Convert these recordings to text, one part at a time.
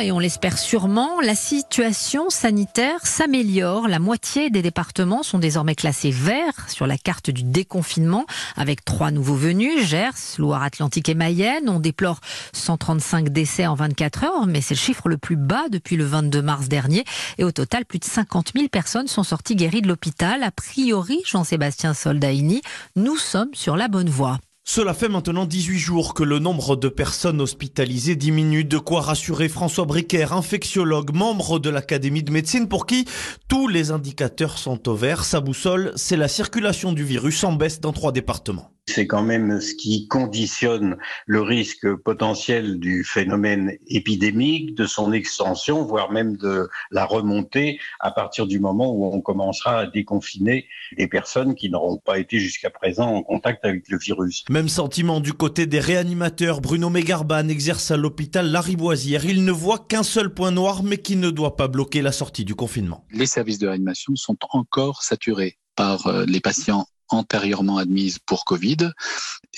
Et on l'espère sûrement, la situation sanitaire s'améliore. La moitié des départements sont désormais classés verts sur la carte du déconfinement, avec trois nouveaux venus, Gers, Loire-Atlantique et Mayenne. On déplore 135 décès en 24 heures, mais c'est le chiffre le plus bas depuis le 22 mars dernier. Et au total, plus de 50 000 personnes sont sorties guéries de l'hôpital. A priori, Jean-Sébastien Soldaini, nous sommes sur la bonne voie. Cela fait maintenant 18 jours que le nombre de personnes hospitalisées diminue, de quoi rassurer François Bricaire, infectiologue, membre de l'Académie de médecine, pour qui tous les indicateurs sont au vert. Sa boussole, c'est la circulation du virus en baisse dans trois départements c'est quand même ce qui conditionne le risque potentiel du phénomène épidémique, de son extension, voire même de la remontée à partir du moment où on commencera à déconfiner les personnes qui n'auront pas été jusqu'à présent en contact avec le virus. Même sentiment du côté des réanimateurs. Bruno Mégarban exerce à l'hôpital Lariboisière. Il ne voit qu'un seul point noir, mais qui ne doit pas bloquer la sortie du confinement. Les services de réanimation sont encore saturés par euh, les patients antérieurement admises pour Covid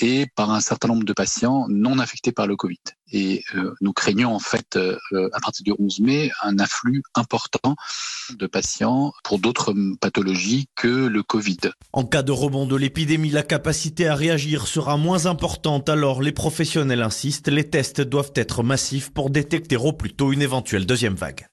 et par un certain nombre de patients non infectés par le Covid. Et euh, nous craignons en fait euh, à partir du 11 mai un afflux important de patients pour d'autres pathologies que le Covid. En cas de rebond de l'épidémie, la capacité à réagir sera moins importante. Alors les professionnels insistent, les tests doivent être massifs pour détecter au plus tôt une éventuelle deuxième vague.